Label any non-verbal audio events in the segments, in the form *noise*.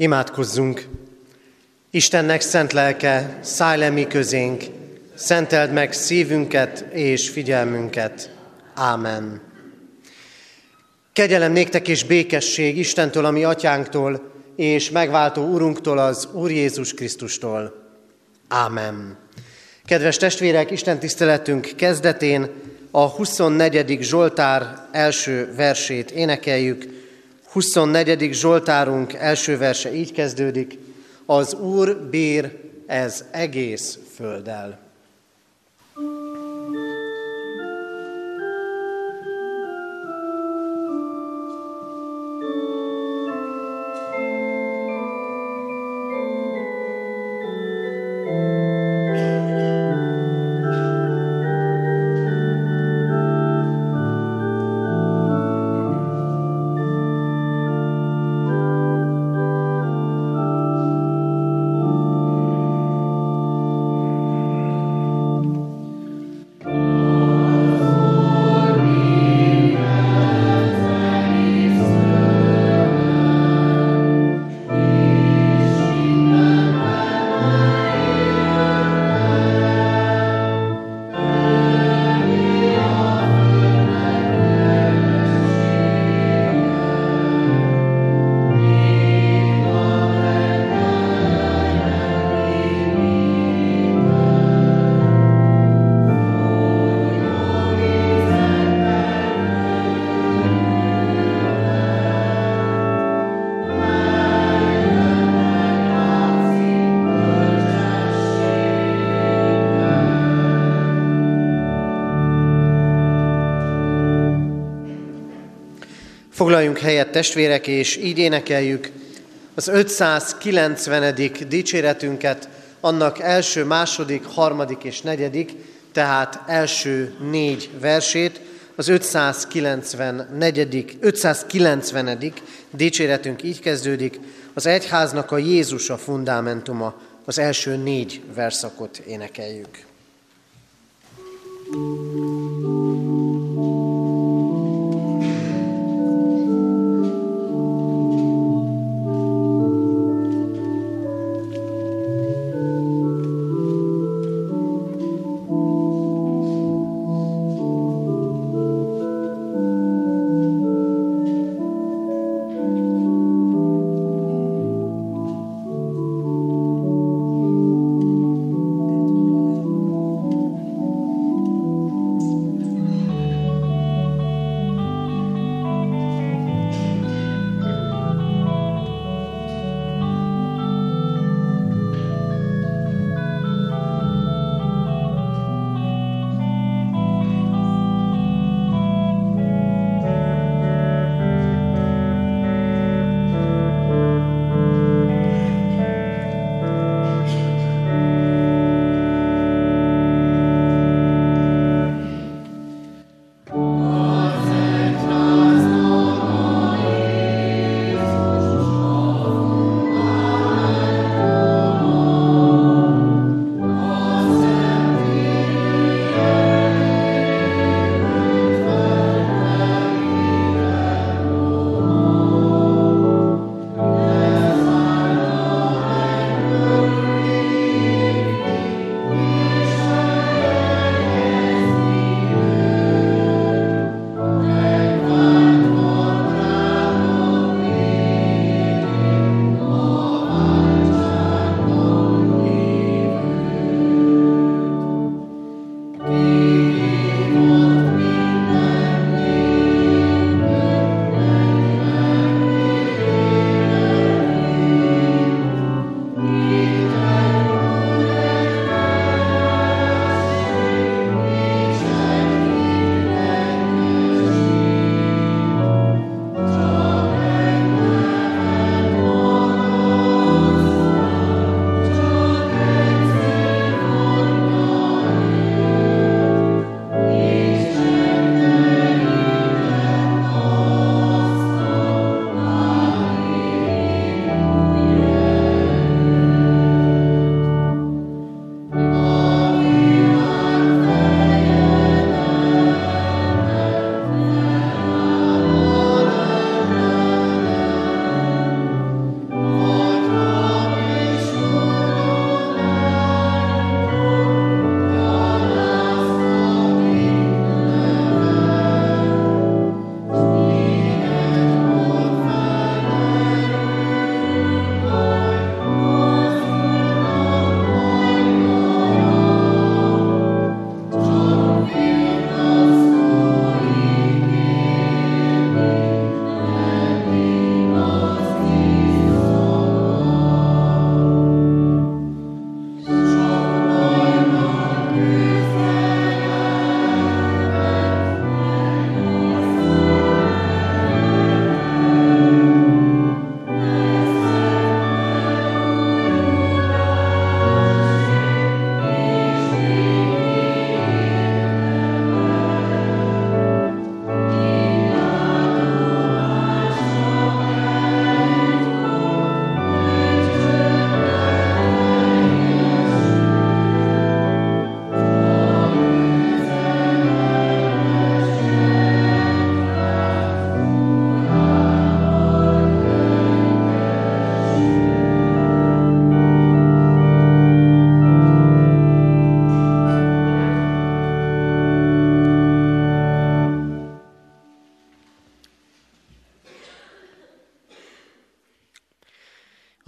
Imádkozzunk! Istennek szent lelke, szállj le mi közénk, szenteld meg szívünket és figyelmünket. Ámen. Kegyelem néktek és békesség Istentől, ami atyánktól, és megváltó Urunktól, az Úr Jézus Krisztustól. Ámen. Kedves testvérek, Isten tiszteletünk kezdetén a 24. Zsoltár első versét énekeljük, 24. Zsoltárunk első verse így kezdődik, az Úr bír ez egész földdel. Foglaljunk helyet testvérek, és így énekeljük az 590. dicséretünket, annak első, második, harmadik és negyedik, tehát első négy versét, az 594. 590. dicséretünk így kezdődik, az egyháznak a Jézus a fundamentuma, az első négy verszakot énekeljük. thank you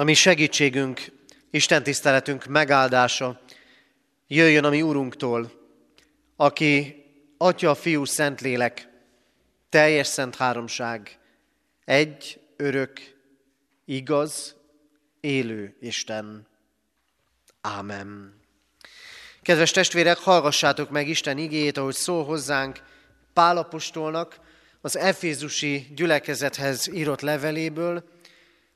A mi segítségünk, Isten tiszteletünk megáldása jöjjön a mi Úrunktól, aki Atya, Fiú, Szentlélek, teljes szent háromság, egy, örök, igaz, élő Isten. Ámen. Kedves testvérek, hallgassátok meg Isten igéjét, ahogy szól hozzánk Pálapostolnak az Efézusi gyülekezethez írott leveléből,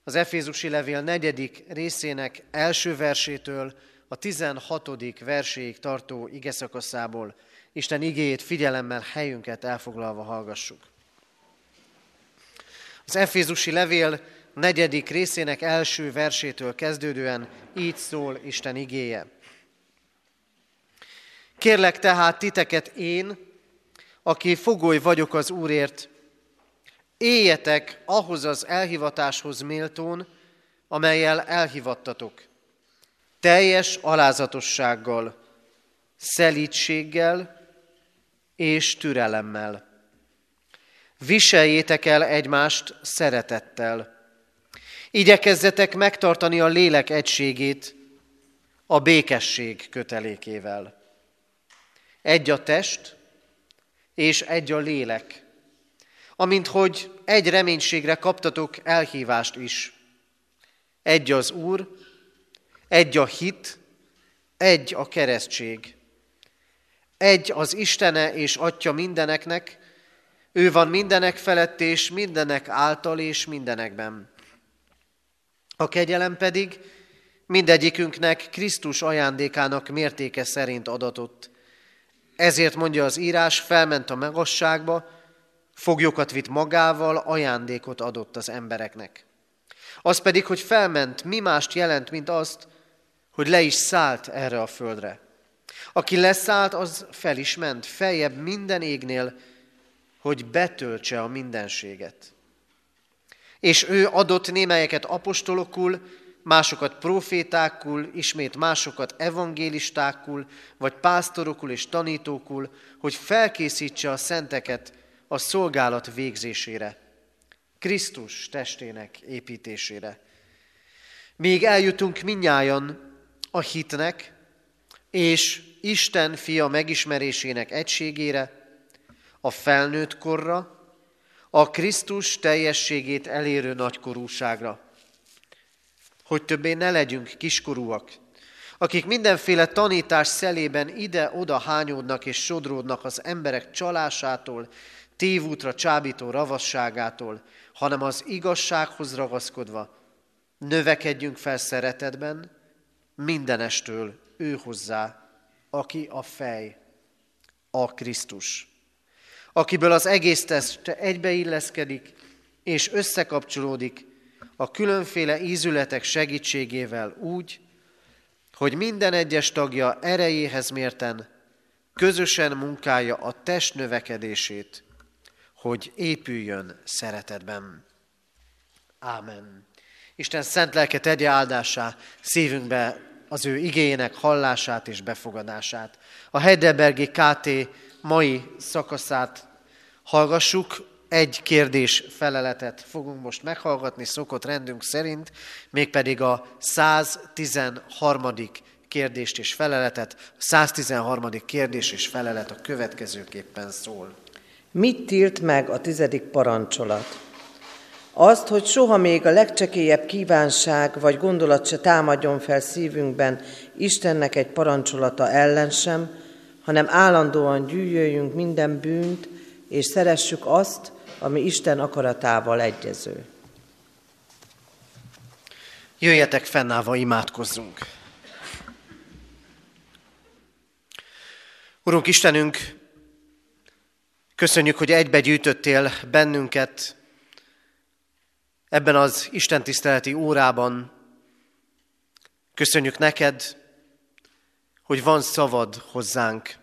az Efézusi levél negyedik részének első versétől a 16. verséig tartó igeszakaszából. Isten igéjét figyelemmel helyünket elfoglalva hallgassuk. Az Efézusi levél negyedik részének első versétől kezdődően így szól Isten igéje. Kérlek tehát titeket én, aki fogoly vagyok az Úrért, éljetek ahhoz az elhivatáshoz méltón, amelyel elhivattatok. Teljes alázatossággal, szelítséggel és türelemmel. Viseljétek el egymást szeretettel. Igyekezzetek megtartani a lélek egységét a békesség kötelékével. Egy a test, és egy a lélek, amint hogy egy reménységre kaptatok elhívást is. Egy az Úr, egy a hit, egy a keresztség. Egy az Istene és Atya mindeneknek, ő van mindenek felett és mindenek által és mindenekben. A kegyelem pedig mindegyikünknek Krisztus ajándékának mértéke szerint adatott. Ezért mondja az írás, felment a magasságba, foglyokat vitt magával, ajándékot adott az embereknek. Az pedig, hogy felment, mi mást jelent, mint azt, hogy le is szállt erre a földre. Aki leszállt, az fel is ment, feljebb minden égnél, hogy betöltse a mindenséget. És ő adott némelyeket apostolokul, másokat profétákul, ismét másokat evangélistákul, vagy pásztorokul és tanítókul, hogy felkészítse a szenteket a szolgálat végzésére, Krisztus testének építésére. Még eljutunk minnyájan a hitnek és Isten fia megismerésének egységére, a felnőtt korra, a Krisztus teljességét elérő nagykorúságra, hogy többé ne legyünk kiskorúak, akik mindenféle tanítás szelében ide-oda hányódnak és sodródnak az emberek csalásától, tévútra csábító ravasságától, hanem az igazsághoz ragaszkodva növekedjünk fel szeretetben, mindenestől ő hozzá, aki a fej, a Krisztus akiből az egész test egybeilleszkedik és összekapcsolódik a különféle ízületek segítségével úgy, hogy minden egyes tagja erejéhez mérten közösen munkálja a test növekedését, hogy épüljön szeretetben. Ámen. Isten szent lelke tegye áldásá szívünkbe az ő igényének hallását és befogadását. A Heidelbergi KT mai szakaszát hallgassuk. Egy kérdés feleletet fogunk most meghallgatni szokott rendünk szerint, mégpedig a 113. kérdést és feleletet. A 113. kérdés és felelet a következőképpen szól. Mit tilt meg a tizedik parancsolat? Azt, hogy soha még a legcsekélyebb kívánság vagy gondolat se támadjon fel szívünkben Istennek egy parancsolata ellen sem, hanem állandóan gyűjöljünk minden bűnt, és szeressük azt, ami Isten akaratával egyező. Jöjjetek fennállva, imádkozzunk! Urunk Istenünk, köszönjük, hogy egybegyűjtöttél bennünket ebben az istentiszteleti órában. Köszönjük neked, hogy van szavad hozzánk.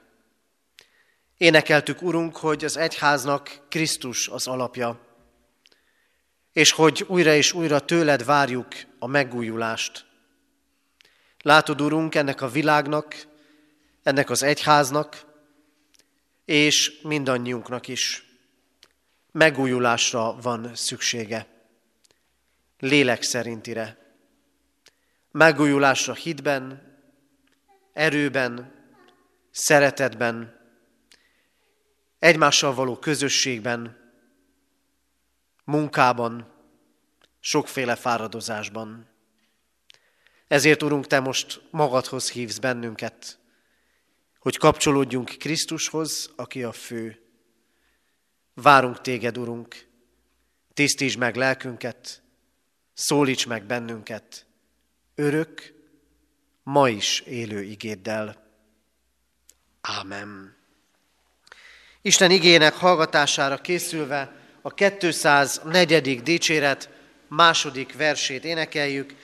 Énekeltük, Urunk, hogy az egyháznak Krisztus az alapja, és hogy újra és újra tőled várjuk a megújulást. Látod, Urunk, ennek a világnak, ennek az egyháznak, és mindannyiunknak is megújulásra van szüksége. Lélek szerintire, megújulásra hitben, erőben, szeretetben, egymással való közösségben, munkában, sokféle fáradozásban. Ezért, Urunk, Te most magadhoz hívsz bennünket, hogy kapcsolódjunk Krisztushoz, aki a fő. Várunk Téged, Urunk, tisztíts meg lelkünket, szólíts meg bennünket, örök, ma is élő igéddel. Ámen. Isten igének hallgatására készülve a 204. dicséret második versét énekeljük.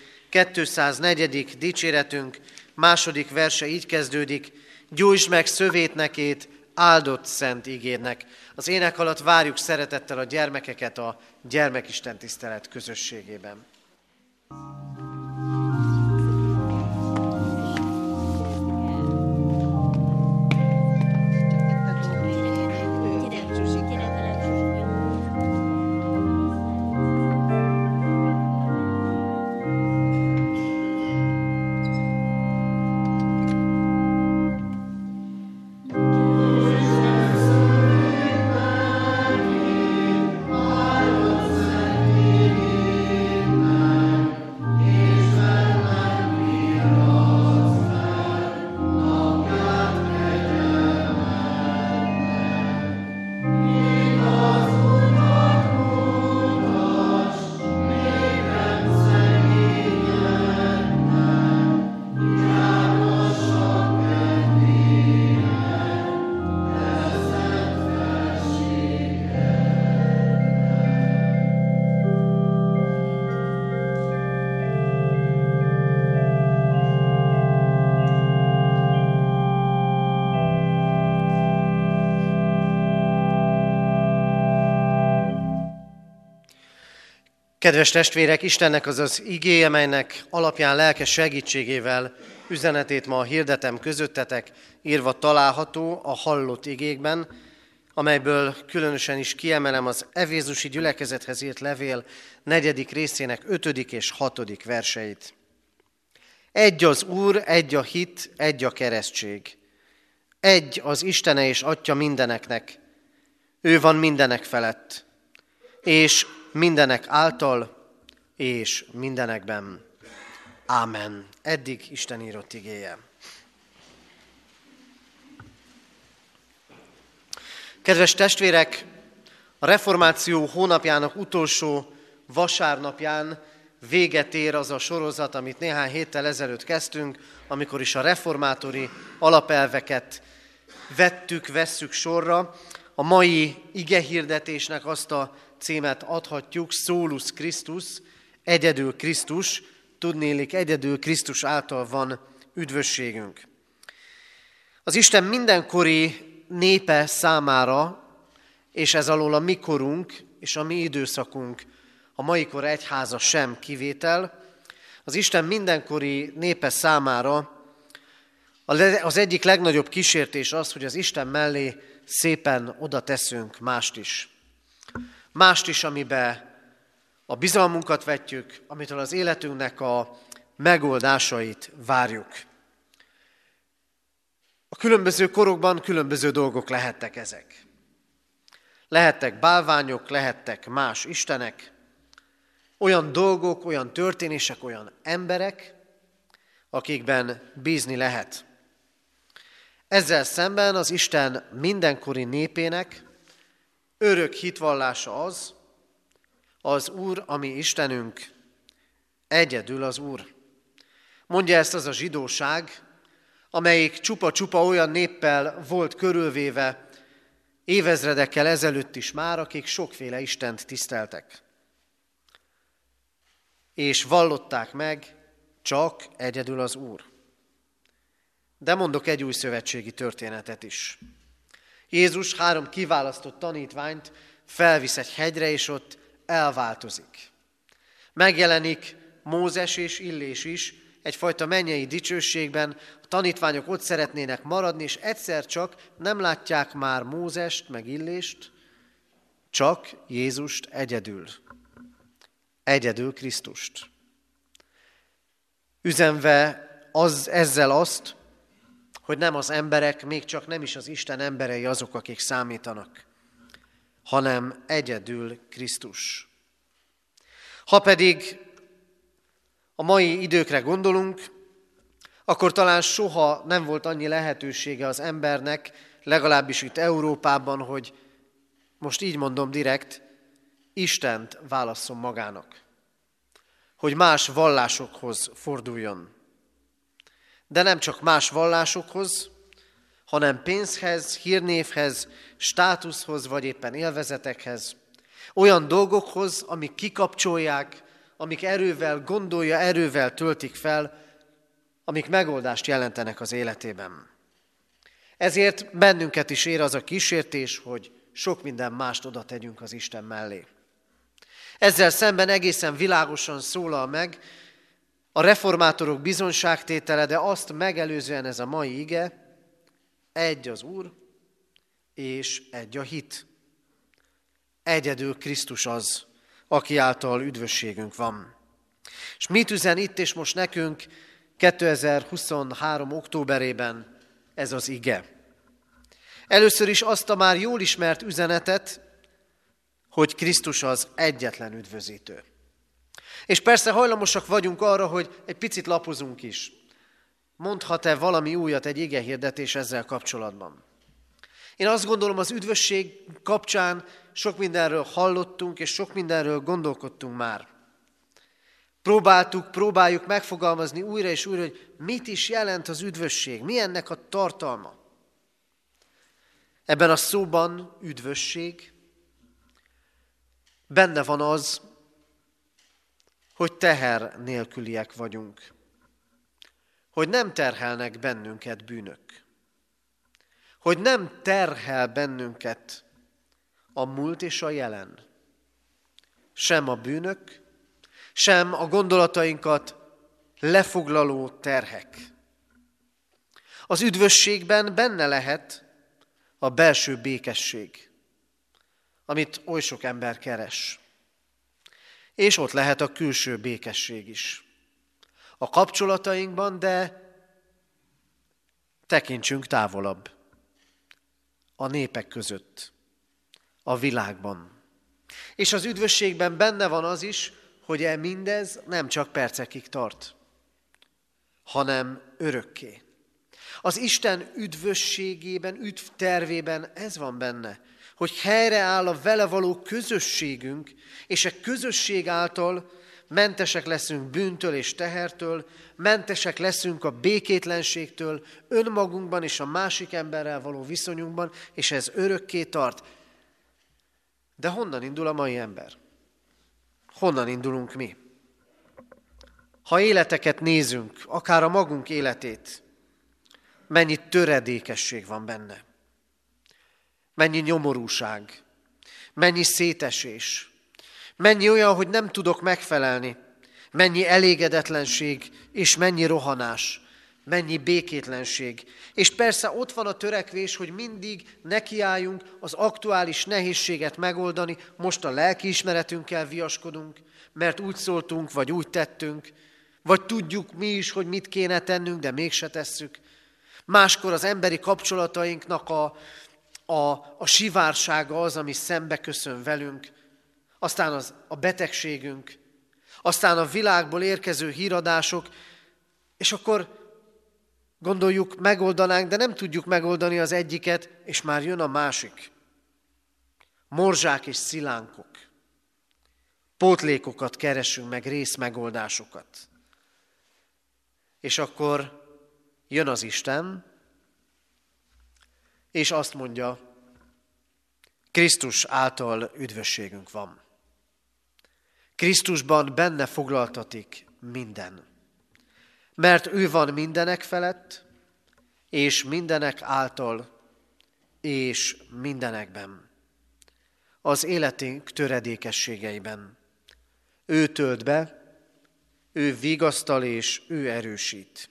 204. dicséretünk második verse így kezdődik. Gyújtsd meg szövétnekét, áldott szent igének. Az ének alatt várjuk szeretettel a gyermekeket a gyermekisten tisztelet közösségében. Kedves testvérek, Istennek az az igéje, melynek alapján lelkes segítségével üzenetét ma hirdetem közöttetek, írva található a hallott igékben, amelyből különösen is kiemelem az Evézusi gyülekezethez írt levél negyedik részének ötödik és hatodik verseit. Egy az Úr, egy a hit, egy a keresztség. Egy az Istene és Atya mindeneknek. Ő van mindenek felett. És mindenek által és mindenekben. Ámen. Eddig Isten írott igéje. Kedves testvérek, a reformáció hónapjának utolsó vasárnapján véget ér az a sorozat, amit néhány héttel ezelőtt kezdtünk, amikor is a reformátori alapelveket vettük, vesszük sorra. A mai igehirdetésnek azt a címet adhatjuk, Szólus Krisztus, egyedül Krisztus, tudnélik, egyedül Krisztus által van üdvösségünk. Az Isten mindenkori népe számára, és ez alól a mikorunk és a mi időszakunk, a mai kor egyháza sem kivétel, az Isten mindenkori népe számára az egyik legnagyobb kísértés az, hogy az Isten mellé szépen oda teszünk mást is mást is, amibe a bizalmunkat vetjük, amitől az életünknek a megoldásait várjuk. A különböző korokban különböző dolgok lehettek ezek. Lehettek bálványok, lehettek más istenek, olyan dolgok, olyan történések, olyan emberek, akikben bízni lehet. Ezzel szemben az Isten mindenkori népének Örök hitvallása az, az Úr, ami Istenünk, egyedül az Úr. Mondja ezt az a zsidóság, amelyik csupa-csupa olyan néppel volt körülvéve évezredekkel ezelőtt is már, akik sokféle Istent tiszteltek. És vallották meg csak egyedül az Úr. De mondok egy új szövetségi történetet is. Jézus három kiválasztott tanítványt felvisz egy hegyre, és ott elváltozik. Megjelenik Mózes és Illés is, egyfajta mennyei dicsőségben, a tanítványok ott szeretnének maradni, és egyszer csak nem látják már Mózest, meg Illést, csak Jézust egyedül. Egyedül Krisztust. üzenve az, ezzel azt, hogy nem az emberek, még csak nem is az Isten emberei azok, akik számítanak, hanem egyedül Krisztus. Ha pedig a mai időkre gondolunk, akkor talán soha nem volt annyi lehetősége az embernek, legalábbis itt Európában, hogy most így mondom direkt, Istent válasszon magának. Hogy más vallásokhoz forduljon. De nem csak más vallásokhoz, hanem pénzhez, hírnévhez, státuszhoz, vagy éppen élvezetekhez. Olyan dolgokhoz, amik kikapcsolják, amik erővel gondolja, erővel töltik fel, amik megoldást jelentenek az életében. Ezért bennünket is ér az a kísértés, hogy sok minden mást oda tegyünk az Isten mellé. Ezzel szemben egészen világosan szólal meg a reformátorok bizonságtétele, de azt megelőzően ez a mai ige, egy az Úr, és egy a hit. Egyedül Krisztus az, aki által üdvösségünk van. És mit üzen itt és most nekünk 2023. októberében ez az ige? Először is azt a már jól ismert üzenetet, hogy Krisztus az egyetlen üdvözítő. És persze hajlamosak vagyunk arra, hogy egy picit lapozunk is. Mondhat-e valami újat egy ige hirdetés ezzel kapcsolatban? Én azt gondolom, az üdvösség kapcsán sok mindenről hallottunk, és sok mindenről gondolkodtunk már. Próbáltuk, próbáljuk megfogalmazni újra és újra, hogy mit is jelent az üdvösség, mi ennek a tartalma. Ebben a szóban üdvösség, benne van az, hogy teher nélküliek vagyunk, hogy nem terhelnek bennünket bűnök, hogy nem terhel bennünket a múlt és a jelen, sem a bűnök, sem a gondolatainkat lefoglaló terhek. Az üdvösségben benne lehet a belső békesség, amit oly sok ember keres. És ott lehet a külső békesség is. A kapcsolatainkban, de tekintsünk távolabb. A népek között, a világban. És az üdvösségben benne van az is, hogy e mindez nem csak percekig tart, hanem örökké. Az Isten üdvösségében, üdv tervében ez van benne, hogy helyreáll a vele való közösségünk, és a közösség által mentesek leszünk bűntől és tehertől, mentesek leszünk a békétlenségtől, önmagunkban és a másik emberrel való viszonyunkban, és ez örökké tart. De honnan indul a mai ember? Honnan indulunk mi? Ha életeket nézünk, akár a magunk életét, mennyi töredékesség van benne. Mennyi nyomorúság, mennyi szétesés, mennyi olyan, hogy nem tudok megfelelni, mennyi elégedetlenség és mennyi rohanás, mennyi békétlenség. És persze ott van a törekvés, hogy mindig nekiálljunk az aktuális nehézséget megoldani, most a lelkiismeretünkkel viaskodunk, mert úgy szóltunk, vagy úgy tettünk, vagy tudjuk mi is, hogy mit kéne tennünk, de mégse tesszük. Máskor az emberi kapcsolatainknak a, a, a sivársága az, ami szembe köszön velünk, aztán az, a betegségünk, aztán a világból érkező híradások, és akkor gondoljuk, megoldanánk, de nem tudjuk megoldani az egyiket, és már jön a másik. Morzsák és szilánkok. Pótlékokat keresünk meg, részmegoldásokat. És akkor jön az Isten, és azt mondja, Krisztus által üdvösségünk van. Krisztusban benne foglaltatik minden. Mert ő van mindenek felett, és mindenek által, és mindenekben. Az életünk töredékességeiben. Ő tölt be, ő vigasztal és ő erősít.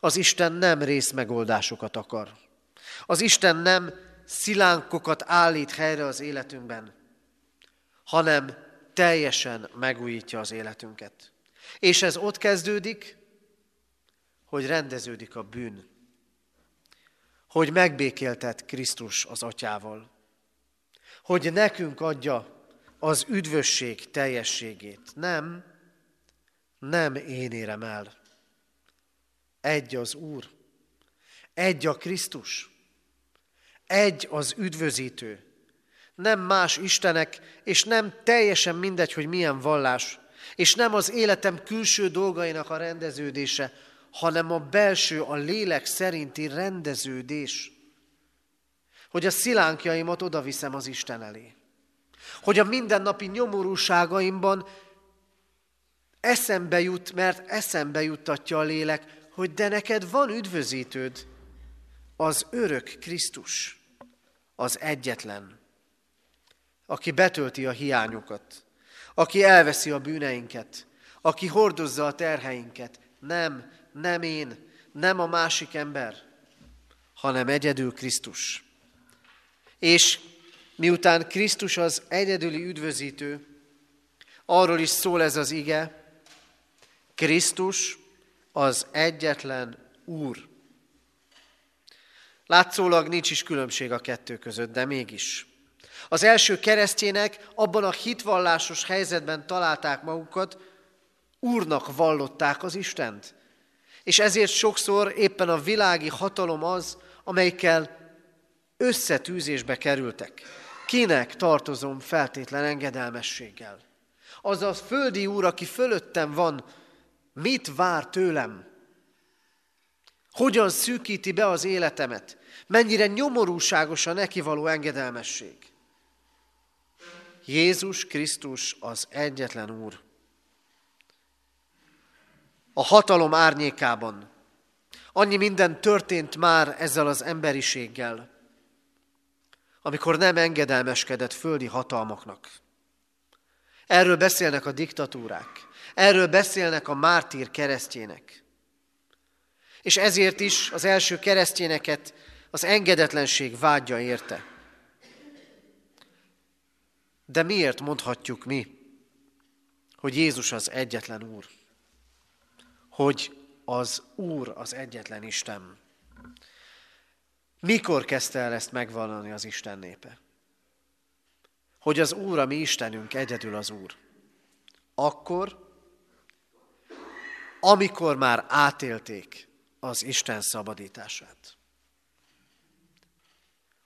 Az Isten nem részmegoldásokat akar. Az Isten nem szilánkokat állít helyre az életünkben, hanem teljesen megújítja az életünket. És ez ott kezdődik, hogy rendeződik a bűn. Hogy megbékéltet Krisztus az atyával. Hogy nekünk adja az üdvösség teljességét. Nem, nem én érem el. Egy az Úr, egy a Krisztus, egy az üdvözítő. Nem más Istenek, és nem teljesen mindegy, hogy milyen vallás, és nem az életem külső dolgainak a rendeződése, hanem a belső, a lélek szerinti rendeződés. Hogy a szilánkjaimat odaviszem az Isten elé. Hogy a mindennapi nyomorúságaimban eszembe jut, mert eszembe juttatja a lélek, hogy de neked van üdvözítőd, az örök Krisztus, az egyetlen, aki betölti a hiányokat, aki elveszi a bűneinket, aki hordozza a terheinket. Nem, nem én, nem a másik ember, hanem egyedül Krisztus. És miután Krisztus az egyedüli üdvözítő, arról is szól ez az ige, Krisztus az egyetlen Úr. Látszólag nincs is különbség a kettő között, de mégis. Az első keresztjének abban a hitvallásos helyzetben találták magukat, úrnak vallották az Istent. És ezért sokszor éppen a világi hatalom az, amelyikkel összetűzésbe kerültek. Kinek tartozom feltétlen engedelmességgel? Az a földi úr, aki fölöttem van, mit vár tőlem? Hogyan szűkíti be az életemet? Mennyire nyomorúságos a neki való engedelmesség? Jézus Krisztus az egyetlen Úr. A hatalom árnyékában annyi minden történt már ezzel az emberiséggel, amikor nem engedelmeskedett földi hatalmaknak. Erről beszélnek a diktatúrák, erről beszélnek a mártír keresztjének. És ezért is az első keresztjéneket az engedetlenség vágya érte. De miért mondhatjuk mi, hogy Jézus az egyetlen Úr? Hogy az Úr az egyetlen Isten. Mikor kezdte el ezt megvallani az Isten népe? Hogy az Úr, a mi Istenünk, egyedül az Úr. Akkor, amikor már átélték az Isten szabadítását.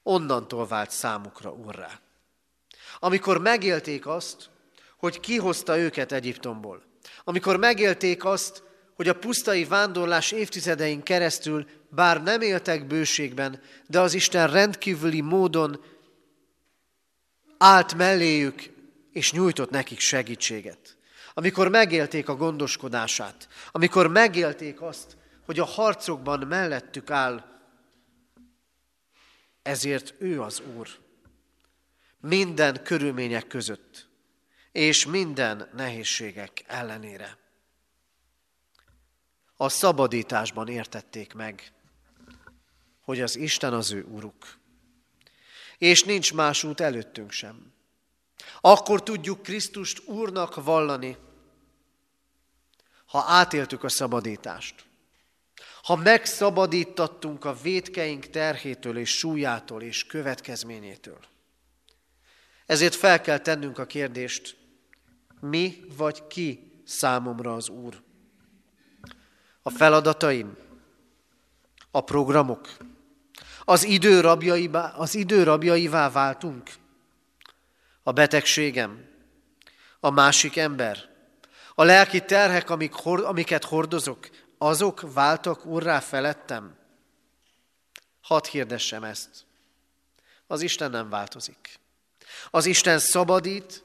Onnantól vált számukra urrá. Amikor megélték azt, hogy kihozta őket Egyiptomból, amikor megélték azt, hogy a pusztai vándorlás évtizedein keresztül, bár nem éltek bőségben, de az Isten rendkívüli módon állt melléjük, és nyújtott nekik segítséget. Amikor megélték a gondoskodását, amikor megélték azt, hogy a harcokban mellettük áll, ezért ő az Úr. Minden körülmények között, és minden nehézségek ellenére. A szabadításban értették meg, hogy az Isten az ő Uruk. És nincs más út előttünk sem. Akkor tudjuk Krisztust Úrnak vallani, ha átéltük a szabadítást. Ha megszabadítattunk a védkeink terhétől és súlyától és következményétől. Ezért fel kell tennünk a kérdést, mi vagy ki számomra az Úr? A feladataim, a programok, az idő, rabjaivá, az idő rabjaivá váltunk, a betegségem, a másik ember, a lelki terhek, amik, amiket hordozok, azok váltak urrá felettem? Hadd hirdessem ezt. Az Isten nem változik. Az Isten szabadít,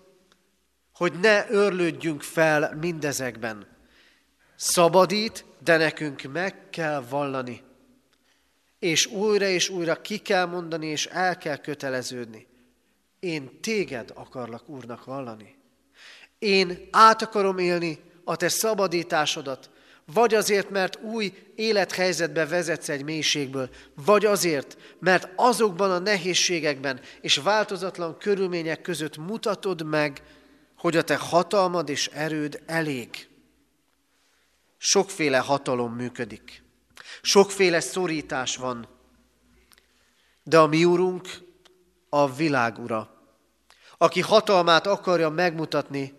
hogy ne örlődjünk fel mindezekben. Szabadít, de nekünk meg kell vallani. És újra és újra ki kell mondani, és el kell köteleződni. Én téged akarlak Úrnak vallani. Én át akarom élni a te szabadításodat, vagy azért, mert új élethelyzetbe vezetsz egy mélységből, vagy azért, mert azokban a nehézségekben és változatlan körülmények között mutatod meg, hogy a te hatalmad és erőd elég. sokféle hatalom működik, sokféle szorítás van, de a mi úrunk a világ ura, aki hatalmát akarja megmutatni,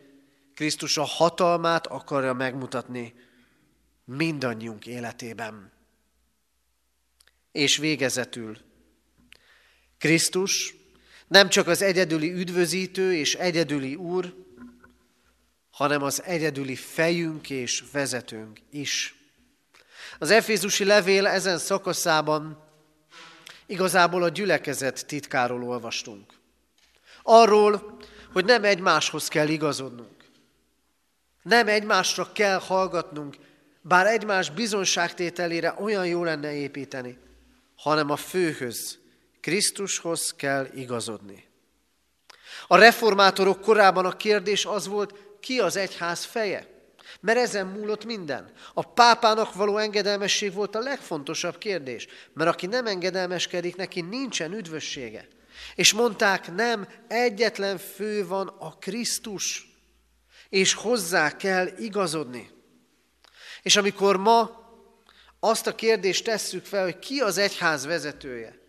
Krisztus a hatalmát akarja megmutatni mindannyiunk életében. És végezetül, Krisztus nem csak az egyedüli üdvözítő és egyedüli úr, hanem az egyedüli fejünk és vezetőnk is. Az Efézusi levél ezen szakaszában igazából a gyülekezet titkáról olvastunk. Arról, hogy nem egymáshoz kell igazodnunk. Nem egymásra kell hallgatnunk, bár egymás bizonságtételére olyan jó lenne építeni, hanem a főhöz, Krisztushoz kell igazodni. A reformátorok korában a kérdés az volt, ki az egyház feje? Mert ezen múlott minden. A pápának való engedelmesség volt a legfontosabb kérdés, mert aki nem engedelmeskedik, neki nincsen üdvössége. És mondták, nem, egyetlen fő van a Krisztus, és hozzá kell igazodni. És amikor ma azt a kérdést tesszük fel, hogy ki az egyház vezetője,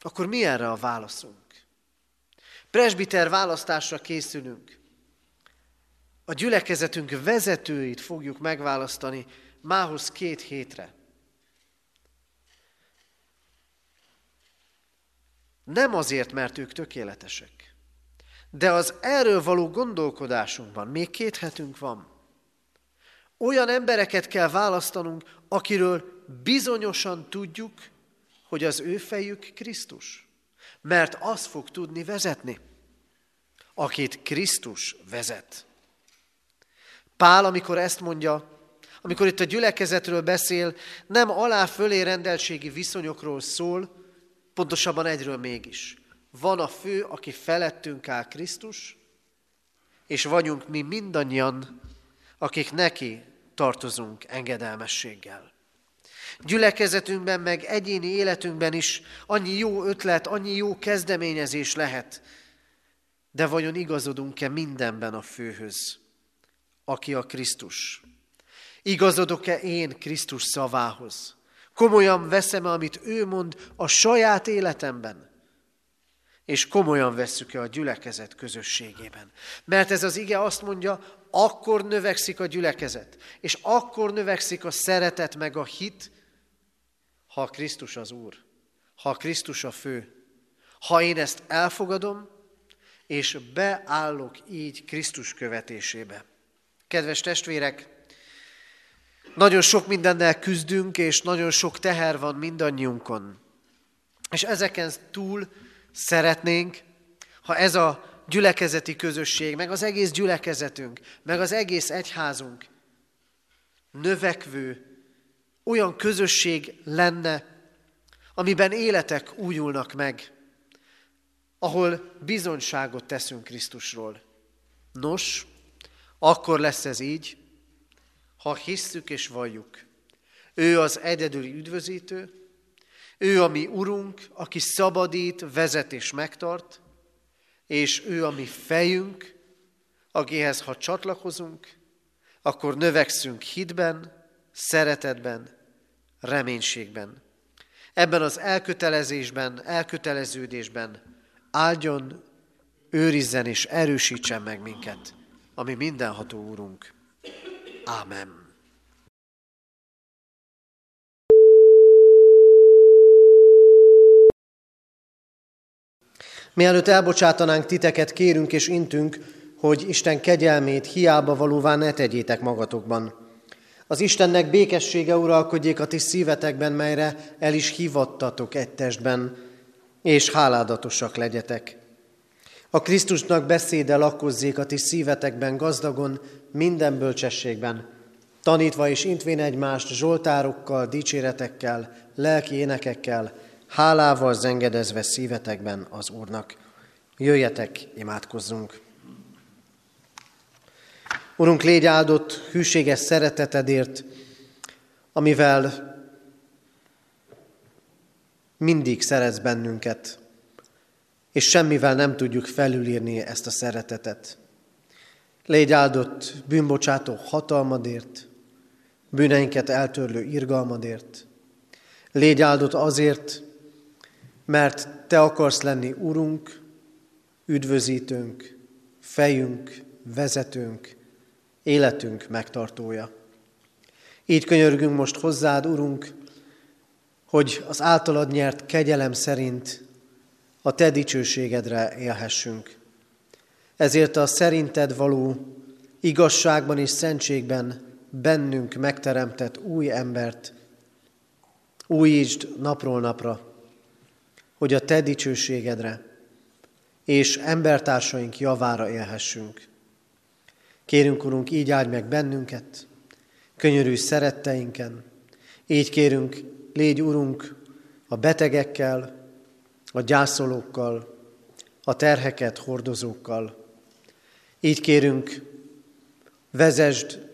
akkor mi erre a válaszunk? Presbiter választásra készülünk. A gyülekezetünk vezetőit fogjuk megválasztani mához két hétre. Nem azért, mert ők tökéletesek, de az erről való gondolkodásunkban még két hetünk van. Olyan embereket kell választanunk, akiről bizonyosan tudjuk, hogy az ő fejük Krisztus. Mert az fog tudni vezetni, akit Krisztus vezet. Pál, amikor ezt mondja, amikor itt a gyülekezetről beszél, nem alá fölé rendeltségi viszonyokról szól, pontosabban egyről mégis. Van a fő, aki felettünk áll Krisztus, és vagyunk mi mindannyian, akik neki tartozunk engedelmességgel. Gyülekezetünkben, meg egyéni életünkben is annyi jó ötlet, annyi jó kezdeményezés lehet. De vajon igazodunk-e mindenben a főhöz, aki a Krisztus? Igazodok-e én Krisztus szavához? Komolyan veszem-e, amit ő mond a saját életemben? És komolyan vesszük-e a gyülekezet közösségében? Mert ez az ige azt mondja, akkor növekszik a gyülekezet, és akkor növekszik a szeretet meg a hit, ha Krisztus az Úr, ha Krisztus a fő, ha én ezt elfogadom, és beállok így Krisztus követésébe. Kedves testvérek, nagyon sok mindennel küzdünk, és nagyon sok teher van mindannyiunkon. És ezeken túl szeretnénk, ha ez a gyülekezeti közösség, meg az egész gyülekezetünk, meg az egész egyházunk növekvő, olyan közösség lenne, amiben életek újulnak meg, ahol bizonyságot teszünk Krisztusról. Nos, akkor lesz ez így, ha hisszük és valljuk. Ő az egyedüli üdvözítő, ő a mi Urunk, aki szabadít, vezet és megtart, és ő a mi fejünk, akihez ha csatlakozunk, akkor növekszünk hitben, szeretetben, reménységben. Ebben az elkötelezésben, elköteleződésben áldjon, őrizzen és erősítsen meg minket, ami mindenható Úrunk. Ámen. Mielőtt elbocsátanánk titeket, kérünk és intünk, hogy Isten kegyelmét hiába valóvá ne tegyétek magatokban. Az Istennek békessége uralkodjék a ti szívetekben, melyre el is hívattatok egy testben, és háládatosak legyetek. A Krisztusnak beszéde lakozzék a ti szívetekben gazdagon, minden bölcsességben, tanítva és intvén egymást zsoltárokkal, dicséretekkel, lelki énekekkel, hálával zengedezve szívetekben az Úrnak. Jöjjetek, imádkozzunk! Urunk, légy áldott hűséges szeretetedért, amivel mindig szeretsz bennünket, és semmivel nem tudjuk felülírni ezt a szeretetet. Légy áldott bűnbocsátó hatalmadért, bűneinket eltörlő irgalmadért. Légy áldott azért, mert Te akarsz lenni Urunk, üdvözítőnk, fejünk, vezetőnk, életünk megtartója. Így könyörgünk most hozzád, Urunk, hogy az általad nyert kegyelem szerint a Te dicsőségedre élhessünk. Ezért a szerinted való igazságban és szentségben bennünk megteremtett új embert újítsd napról napra, hogy a Te dicsőségedre és embertársaink javára élhessünk. Kérünk, Urunk, így áldj meg bennünket, könyörű szeretteinken. Így kérünk, légy, Urunk, a betegekkel, a gyászolókkal, a terheket hordozókkal. Így kérünk, vezesd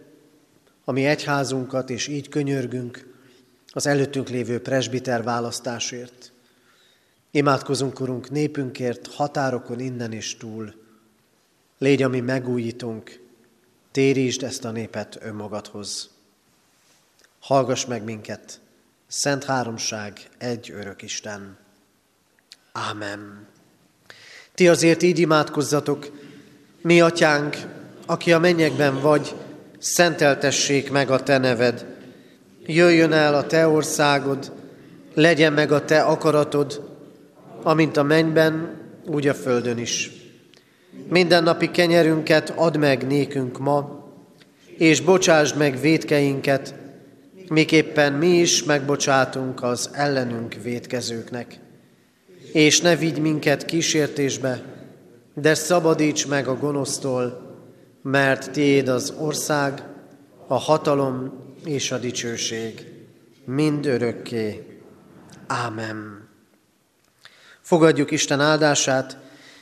a mi egyházunkat, és így könyörgünk az előttünk lévő presbiter választásért. Imádkozunk, Urunk, népünkért, határokon innen és túl. Légy, ami megújítunk, térítsd ezt a népet önmagadhoz. Hallgass meg minket, Szent Háromság, egy örök Isten. Ámen. Ti azért így imádkozzatok, mi atyánk, aki a mennyekben vagy, szenteltessék meg a te neved. Jöjjön el a te országod, legyen meg a te akaratod, amint a mennyben, úgy a földön is. Minden napi kenyerünket add meg nékünk ma, és bocsásd meg védkeinket, miképpen mi is megbocsátunk az ellenünk védkezőknek. És ne vigy minket kísértésbe, de szabadíts meg a gonosztól, mert tiéd az ország, a hatalom és a dicsőség, mind örökké. Ámen. Fogadjuk Isten áldását.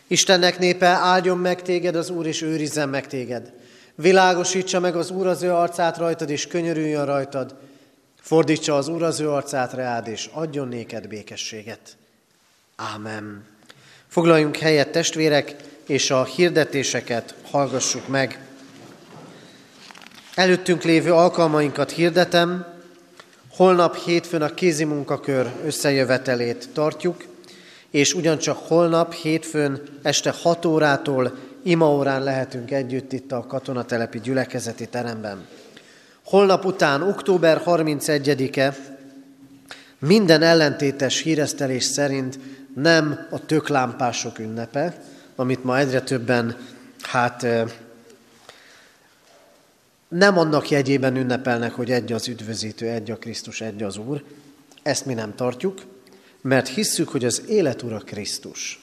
Istennek népe, áldjon meg téged az Úr, és őrizzen meg téged. Világosítsa meg az Úr az ő arcát rajtad, és könyörüljön rajtad. Fordítsa az Úr az ő arcát reád, és adjon néked békességet. Ámen. Foglaljunk helyet, testvérek, és a hirdetéseket hallgassuk meg. Előttünk lévő alkalmainkat hirdetem. Holnap hétfőn a kézi összejövetelét tartjuk, és ugyancsak holnap hétfőn este 6 órától imaórán lehetünk együtt itt a katonatelepi gyülekezeti teremben. Holnap után, október 31-e, minden ellentétes híresztelés szerint nem a töklámpások ünnepe, amit ma egyre többen, hát nem annak jegyében ünnepelnek, hogy egy az üdvözítő, egy a Krisztus, egy az Úr. Ezt mi nem tartjuk, mert hisszük, hogy az élet Ura Krisztus.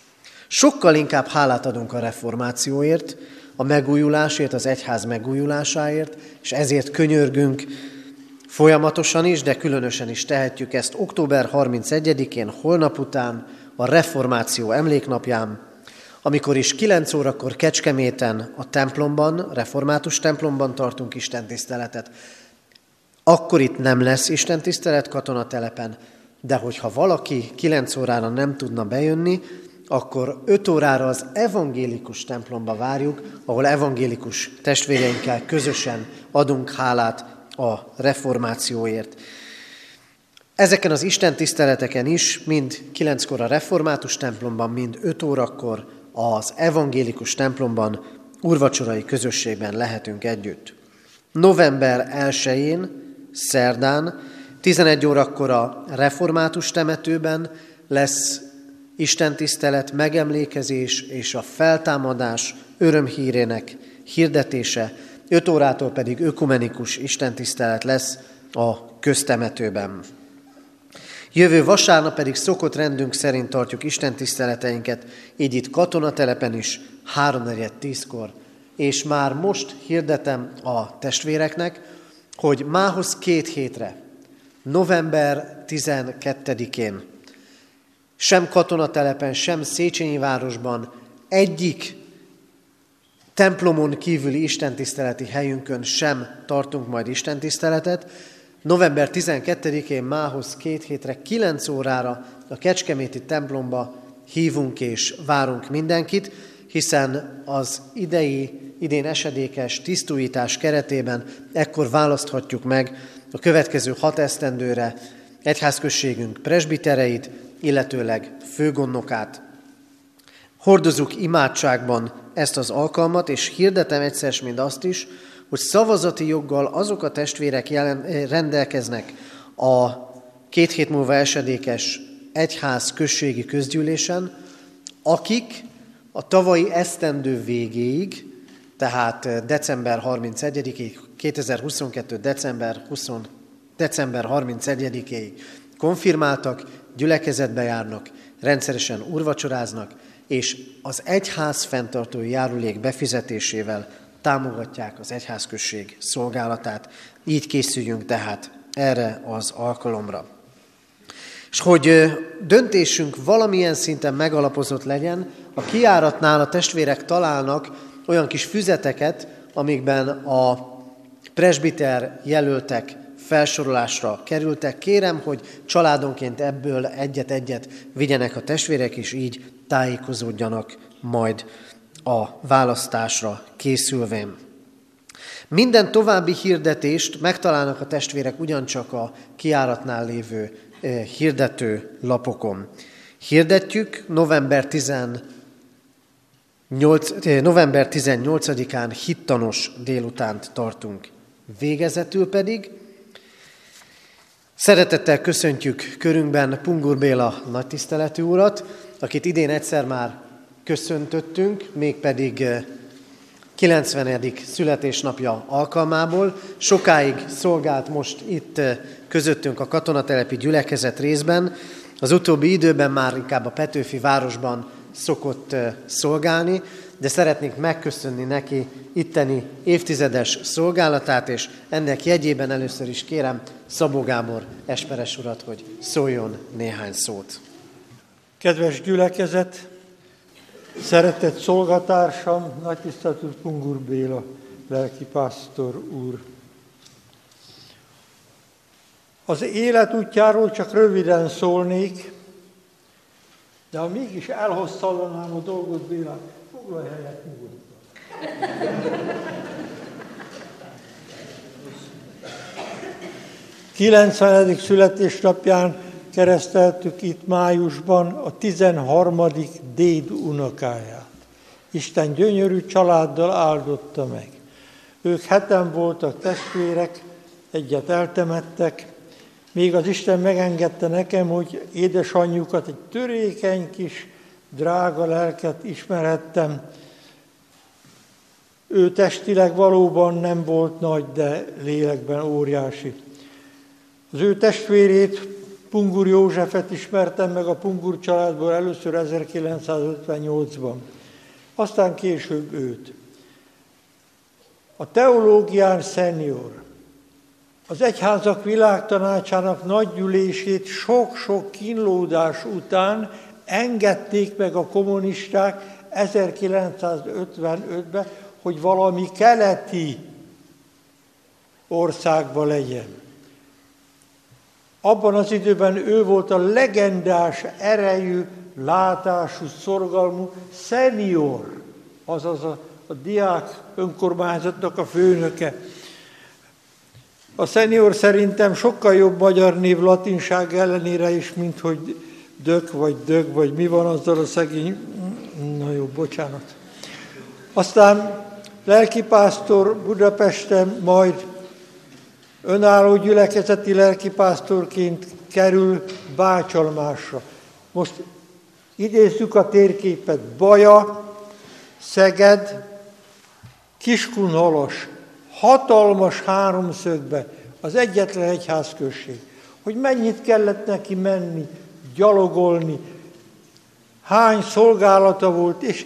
Sokkal inkább hálát adunk a reformációért, a megújulásért, az egyház megújulásáért, és ezért könyörgünk folyamatosan is, de különösen is tehetjük ezt október 31-én, holnap után, a reformáció emléknapján, amikor is 9 órakor Kecskeméten a templomban, református templomban tartunk Isten tiszteletet. Akkor itt nem lesz Isten tisztelet katonatelepen, de hogyha valaki 9 órára nem tudna bejönni, akkor 5 órára az evangélikus templomba várjuk, ahol evangélikus testvéreinkkel közösen adunk hálát a reformációért. Ezeken az Isten tiszteleteken is, mind 9-kor a református templomban, mind 5 órakor az evangélikus templomban, urvacsorai közösségben lehetünk együtt. November 1-én, szerdán, 11 órakor a református temetőben lesz Isten tisztelet, megemlékezés és a feltámadás örömhírének hirdetése, 5 órától pedig ökumenikus istentisztelet lesz a köztemetőben. Jövő vasárnap pedig szokott rendünk szerint tartjuk Isten tiszteleteinket, így itt katonatelepen is, 3.4.10-kor. És már most hirdetem a testvéreknek, hogy mához két hétre, november 12-én, sem katonatelepen, sem Széchenyi városban egyik templomon kívüli istentiszteleti helyünkön sem tartunk majd istentiszteletet, November 12-én mához két hétre, 9 órára a Kecskeméti templomba hívunk és várunk mindenkit, hiszen az idei idén esedékes tisztújítás keretében ekkor választhatjuk meg a következő hat esztendőre egyházközségünk presbitereit, illetőleg főgondnokát. Hordozunk imádságban ezt az alkalmat, és hirdetem egyszer mind azt is, hogy szavazati joggal azok a testvérek jelen, rendelkeznek a két hét múlva esedékes egyház községi közgyűlésen, akik a tavalyi esztendő végéig, tehát december 31-ig, 2022. december, 20, december 31-ig konfirmáltak, gyülekezetbe járnak, rendszeresen urvacsoráznak, és az egyház fenntartói járulék befizetésével támogatják az egyházközség szolgálatát. Így készüljünk tehát erre az alkalomra. És hogy döntésünk valamilyen szinten megalapozott legyen, a kiáratnál a testvérek találnak olyan kis füzeteket, amikben a presbiter jelöltek felsorolásra kerültek. Kérem, hogy családonként ebből egyet-egyet vigyenek a testvérek, és így tájékozódjanak majd a választásra készülvén. Minden további hirdetést megtalálnak a testvérek ugyancsak a kiáratnál lévő eh, hirdető lapokon. Hirdetjük november 18, eh, november 18-án hittanos délutánt tartunk. Végezetül pedig szeretettel köszöntjük körünkben Pungur Béla nagytiszteletű urat, akit idén egyszer már köszöntöttünk, mégpedig 90. Eh, születésnapja alkalmából. Sokáig szolgált most itt eh, közöttünk a katonatelepi gyülekezet részben. Az utóbbi időben már inkább a Petőfi városban szokott eh, szolgálni, de szeretnénk megköszönni neki itteni évtizedes szolgálatát, és ennek jegyében először is kérem Szabó Gábor Esperes urat, hogy szóljon néhány szót. Kedves gyülekezet, szeretett szolgatársam, nagy tiszteletű Pungur Béla, lelki pásztor úr. Az élet útjáról csak röviden szólnék, de ha mégis elhosszalanám a dolgot, Béla, foglalj helyet nyugodtan. 90. születésnapján kereszteltük itt májusban a 13. déd unokáját. Isten gyönyörű családdal áldotta meg. Ők heten voltak testvérek, egyet eltemettek, még az Isten megengedte nekem, hogy édesanyjukat, egy törékeny kis drága lelket ismerhettem. Ő testileg valóban nem volt nagy, de lélekben óriási. Az ő testvérét, Pungur Józsefet ismertem meg a Pungur családból először 1958-ban, aztán később őt. A teológián szenior, az egyházak világtanácsának nagygyűlését sok-sok kínlódás után engedték meg a kommunisták 1955-ben, hogy valami keleti országba legyen. Abban az időben ő volt a legendás erejű, látású, szorgalmú szenior, azaz a, a diák önkormányzatnak a főnöke. A szenior szerintem sokkal jobb magyar név latinság ellenére is, mint hogy dök vagy dög, vagy mi van azzal a szegény... Na jó, bocsánat. Aztán lelkipásztor Budapesten, majd önálló gyülekezeti lelkipásztorként kerül bácsalmásra. Most idézzük a térképet. Baja, Szeged, Kiskunhalas, hatalmas háromszögbe, az egyetlen egyházközség. Hogy mennyit kellett neki menni, gyalogolni, hány szolgálata volt, és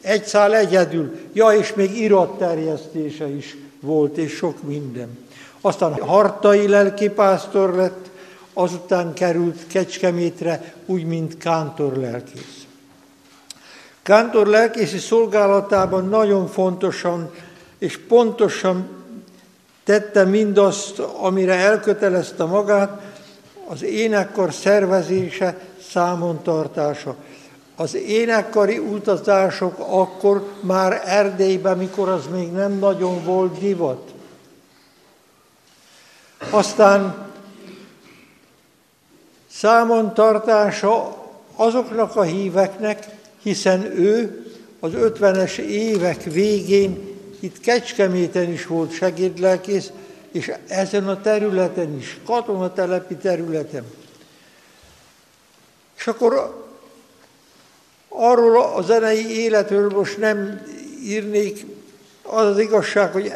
egy szál egyedül, ja, és még iratterjesztése is volt, és sok minden. Aztán hartai lelkipásztor lett, azután került Kecskemétre, úgy, mint kántor lelkész. Kántor lelkészi szolgálatában nagyon fontosan és pontosan tette mindazt, amire elkötelezte magát, az énekkar szervezése, számon tartása. az énekkari utazások akkor már Erdélyben, mikor az még nem nagyon volt divat. Aztán számon tartása azoknak a híveknek, hiszen ő az 50-es évek végén itt Kecskeméten is volt segédlelkész, és ezen a területen is, katonatelepi területen. És akkor arról a zenei életről most nem írnék, az az igazság, hogy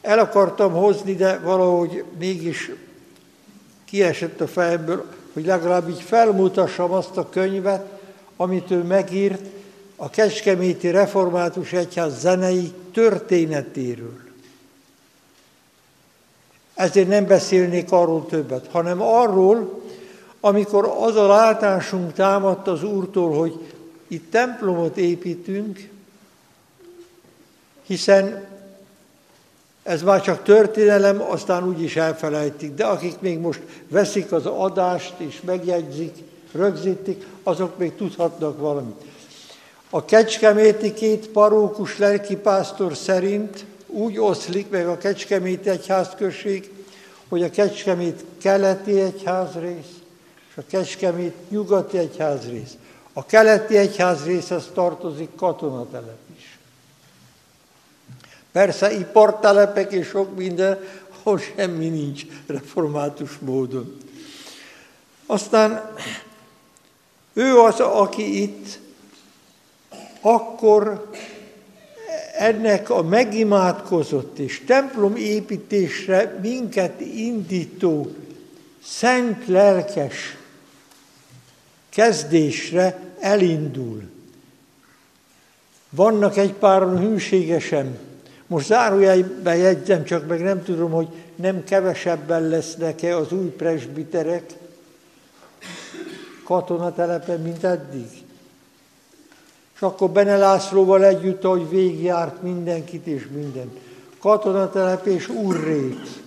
el akartam hozni, de valahogy mégis kiesett a fejemből, hogy legalább így felmutassam azt a könyvet, amit ő megírt a Kecskeméti Református Egyház zenei történetéről. Ezért nem beszélnék arról többet, hanem arról, amikor az a látásunk támadt az Úrtól, hogy itt templomot építünk, hiszen ez már csak történelem, aztán úgyis elfelejtik. De akik még most veszik az adást és megjegyzik, rögzítik, azok még tudhatnak valamit. A kecskeméti két parókus lelkipásztor szerint úgy oszlik meg a Kecskemét egyházközség, hogy a Kecskemét keleti egyházrész és a Kecskemét nyugati egyházrész. A keleti egyházrészhez tartozik katonatelep is. Persze ipartelepek és sok minden, ahol semmi nincs református módon. Aztán ő az, aki itt akkor ennek a megimádkozott és templom építésre minket indító szent lelkes kezdésre elindul. Vannak egy páran hűségesen, most zárójelben jegyzem, csak meg nem tudom, hogy nem kevesebben lesznek-e az új presbiterek katonatelepen, mint eddig. És akkor Bene Lászlóval együtt, ahogy végigjárt mindenkit és mindent. Katonatelep és úrrét.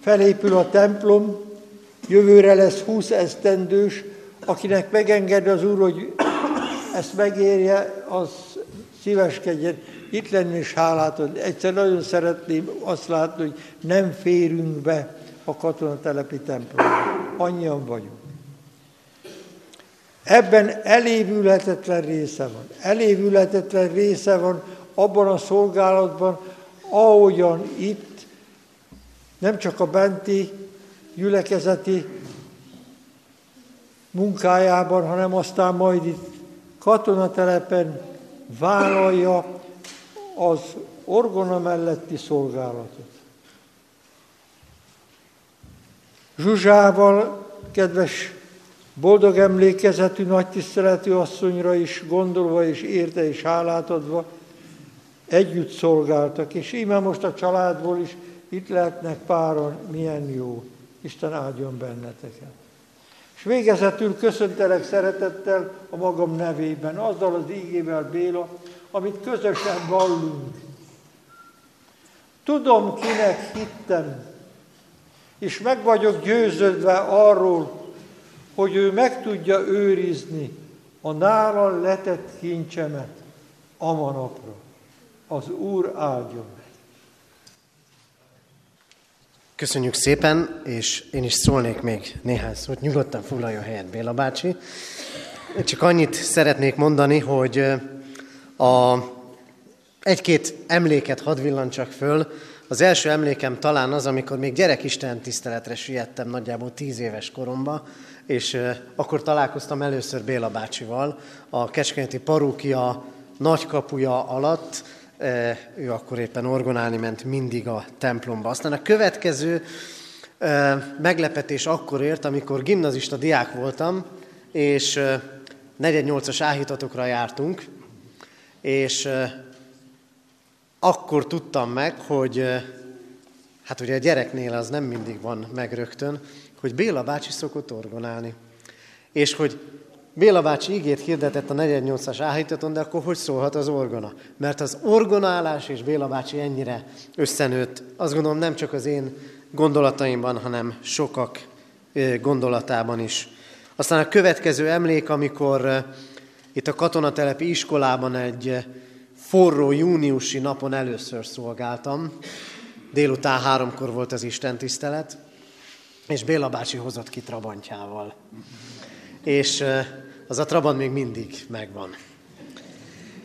Felépül a templom, jövőre lesz 20 esztendős, akinek megenged az Úr, hogy ezt megérje, az szíveskedjen itt lenni és hálát adni. Egyszer nagyon szeretném azt látni, hogy nem férünk be a katonatelepi templomba. Annyian vagyunk. Ebben elévülhetetlen része van. Elévülhetetlen része van abban a szolgálatban, ahogyan itt nem csak a benti gyülekezeti munkájában, hanem aztán majd itt katonatelepen vállalja az orgona melletti szolgálatot. Zsuzsával, kedves boldog emlékezetű, nagy tiszteletű asszonyra is gondolva és érte és hálát adva, együtt szolgáltak, és íme most a családból is itt lehetnek páron, milyen jó. Isten áldjon benneteket. És végezetül köszöntelek szeretettel a magam nevében, azzal az ígével, Béla, amit közösen vallunk. Tudom, kinek hittem, és meg vagyok győződve arról, hogy ő meg tudja őrizni a nála letett kincsemet a manapra. Az Úr áldjon meg. Köszönjük szépen, és én is szólnék még néhány szót. Nyugodtan foglalja a helyet Béla bácsi. Csak annyit szeretnék mondani, hogy a egy-két emléket hadd villancsak föl. Az első emlékem talán az, amikor még gyerekisten tiszteletre siettem nagyjából tíz éves koromba, és akkor találkoztam először Béla bácsival a Kecskenyeti parókia nagykapuja alatt, ő akkor éppen orgonálni ment mindig a templomba. Aztán a következő meglepetés akkor ért, amikor gimnazista diák voltam, és 48-as áhítatokra jártunk, és akkor tudtam meg, hogy hát ugye a gyereknél az nem mindig van meg rögtön, hogy Béla bácsi szokott orgonálni. És hogy Béla bácsi ígét hirdetett a 48-as áhítaton, de akkor hogy szólhat az orgona? Mert az orgonálás és Béla bácsi ennyire összenőtt, azt gondolom nem csak az én gondolataimban, hanem sokak gondolatában is. Aztán a következő emlék, amikor itt a katonatelepi iskolában egy forró júniusi napon először szolgáltam. Délután háromkor volt az Isten tisztelet, és Béla bácsi hozott ki Trabantjával. És az a Trabant még mindig megvan.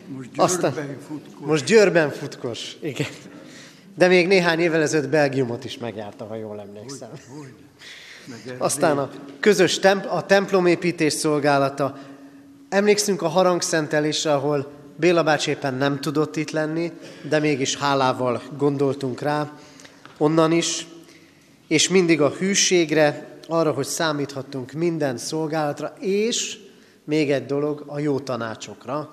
Most Győrben Aztán, futkos. Most Győrben futkos, igen. De még néhány évvel ezelőtt Belgiumot is megjárta, ha jól emlékszem. Hogy, hogy. Aztán a közös temp- a templomépítés szolgálata. Emlékszünk a harangszentelésre, ahol Béla bácsi éppen nem tudott itt lenni, de mégis hálával gondoltunk rá onnan is, és mindig a hűségre, arra, hogy számíthattunk minden szolgálatra, és még egy dolog, a jó tanácsokra,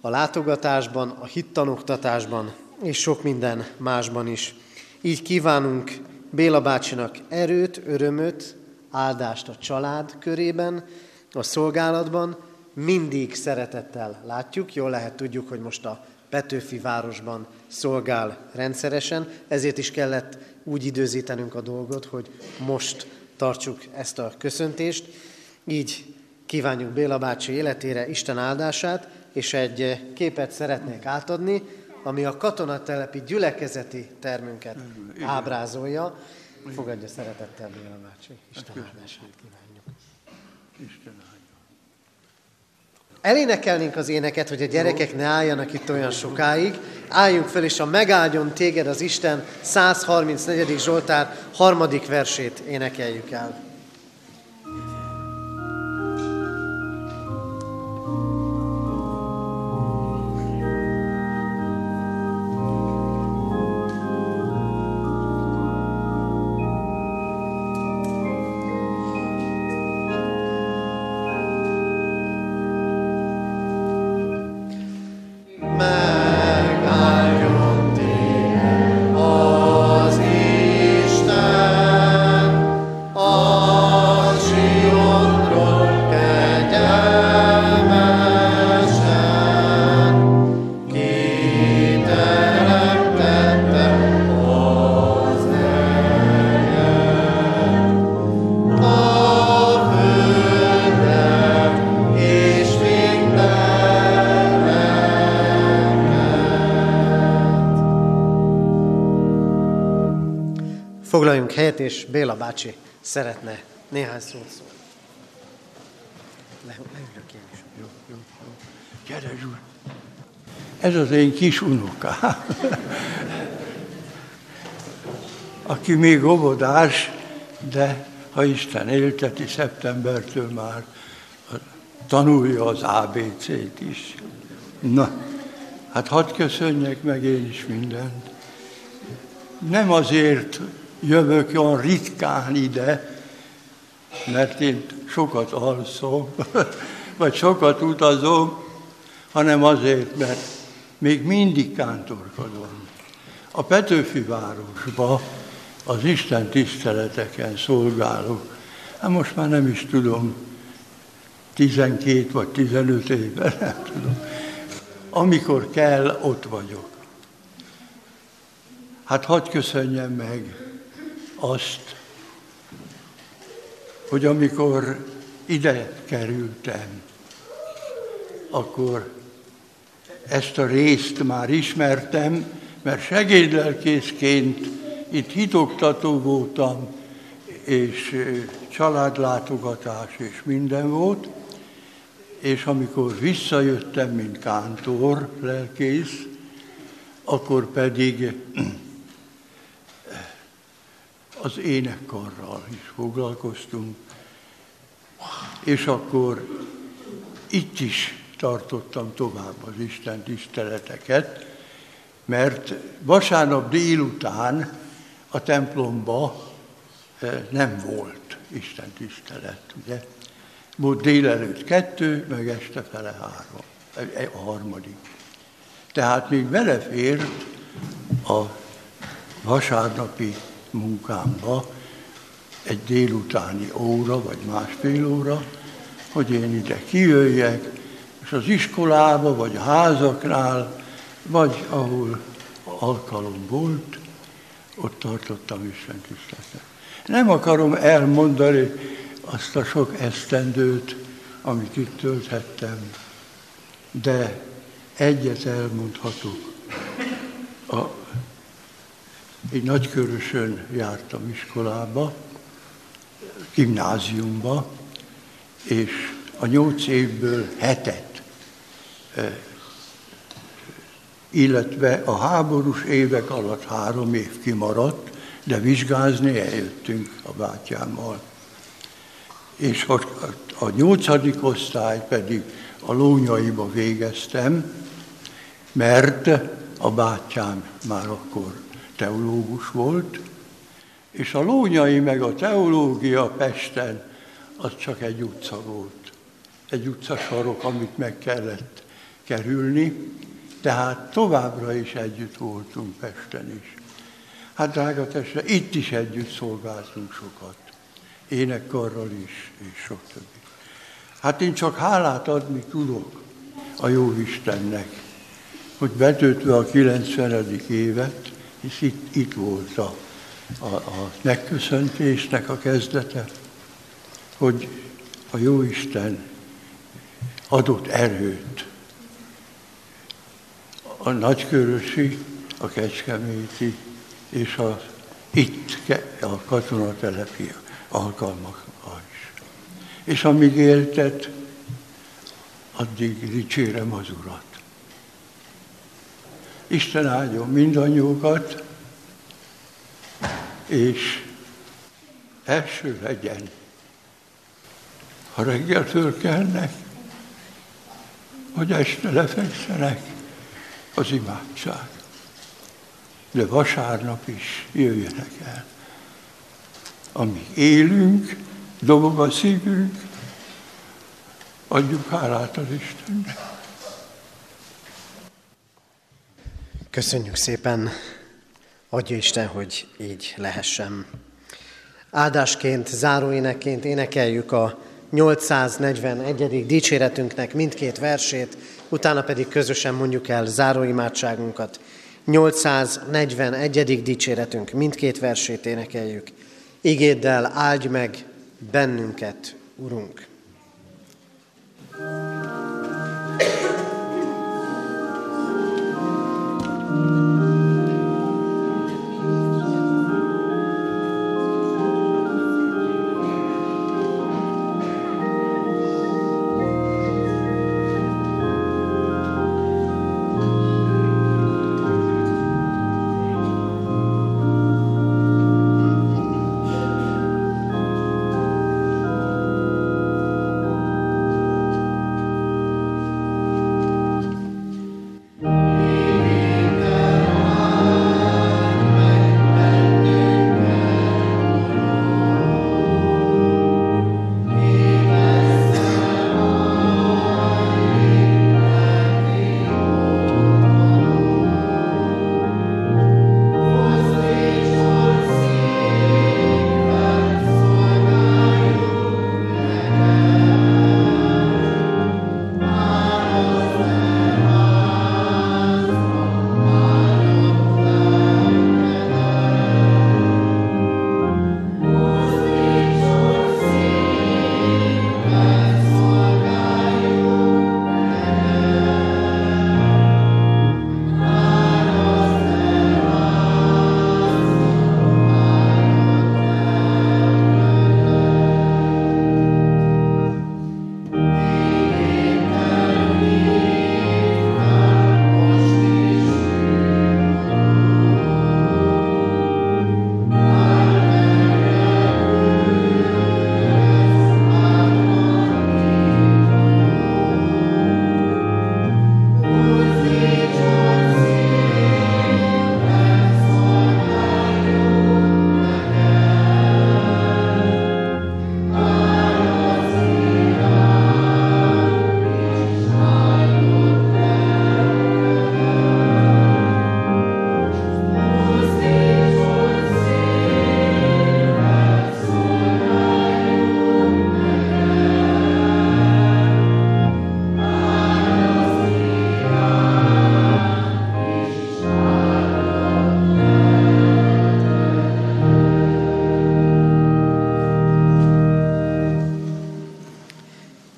a látogatásban, a hittanoktatásban, és sok minden másban is. Így kívánunk Béla bácsinak erőt, örömöt, áldást a család körében, a szolgálatban, mindig szeretettel látjuk, jól lehet tudjuk, hogy most a Petőfi városban szolgál rendszeresen, ezért is kellett úgy időzítenünk a dolgot, hogy most tartsuk ezt a köszöntést. Így kívánjuk Béla bácsi életére Isten áldását, és egy képet szeretnék átadni, ami a katonatelepi gyülekezeti termünket ábrázolja. Fogadja szeretettel Béla bácsi. Isten áldását kívánjuk. Isten Elénekelnénk az éneket, hogy a gyerekek ne álljanak itt olyan sokáig. Álljunk fel, és a megáldjon téged az Isten 134. Zsoltár harmadik versét énekeljük el. Szeretne néhány szót szólni. Le, leülök én is. Jó, jó, jó. Gyere, Zsúl. Ez az én kis unokám, *laughs* aki még óvodás, de ha Isten élteti, szeptembertől már tanulja az ABC-t is. Na, hát hadd köszönjek meg én is mindent. Nem azért jövök olyan ritkán ide, mert én sokat alszom, *laughs* vagy sokat utazom, hanem azért, mert még mindig kántorkodom. A Petőfi városba az Isten tiszteleteken szolgálok. Hát most már nem is tudom, 12 vagy 15 éve, *laughs* nem tudom. Amikor kell, ott vagyok. Hát hadd köszönjem meg azt, hogy amikor ide kerültem, akkor ezt a részt már ismertem, mert segédlelkészként itt hitoktató voltam, és családlátogatás és minden volt, és amikor visszajöttem, mint kántor lelkész, akkor pedig az énekkarral is foglalkoztunk, és akkor itt is tartottam tovább az Isten tiszteleteket, mert vasárnap délután a templomba eh, nem volt Isten tisztelet, ugye? Volt délelőtt kettő, meg este fele három, eh, eh, a harmadik. Tehát még belefért a vasárnapi munkámba egy délutáni óra, vagy másfél óra, hogy én ide kijöjjek, és az iskolába, vagy a házaknál, vagy ahol alkalom volt, ott tartottam Isten tiszteletet. Nem akarom elmondani azt a sok esztendőt, amit itt tölthettem, de egyet elmondhatok. A, egy nagykörösön jártam iskolába, gimnáziumba, és a nyolc évből hetet, illetve a háborús évek alatt három év kimaradt, de vizsgázni eljöttünk a bátyámmal. És a nyolcadik osztály pedig a lónyaiba végeztem, mert a bátyám már akkor teológus volt, és a lónyai meg a teológia Pesten az csak egy utca volt. Egy utcasarok, amit meg kellett kerülni, tehát továbbra is együtt voltunk Pesten is. Hát drága testre, itt is együtt szolgáltunk sokat. Énekkarral is, és sok többi. Hát én csak hálát adni tudok a jó Istennek, hogy betöltve a 90. évet, hisz itt, itt volt a, a, a megköszöntésnek a kezdete, hogy a jó Isten adott erőt a nagykörösi, a kecskeméti és a, itt a katonatelepi alkalmakra is. És amíg éltet, addig dicsérem az Urat. Isten áldjon mindannyiukat, és első legyen, ha reggel fölkelnek, hogy este lefekszenek, az imádság. De vasárnap is jöjjenek el. Amíg élünk, dobog a szívünk, adjuk hálát az Istennek. Köszönjük szépen, adja Isten, hogy így lehessen. Áldásként, záróénekként énekeljük a 841. dicséretünknek mindkét versét, utána pedig közösen mondjuk el záróimádságunkat. 841. dicséretünk mindkét versét énekeljük. Igéddel áldj meg bennünket, Urunk!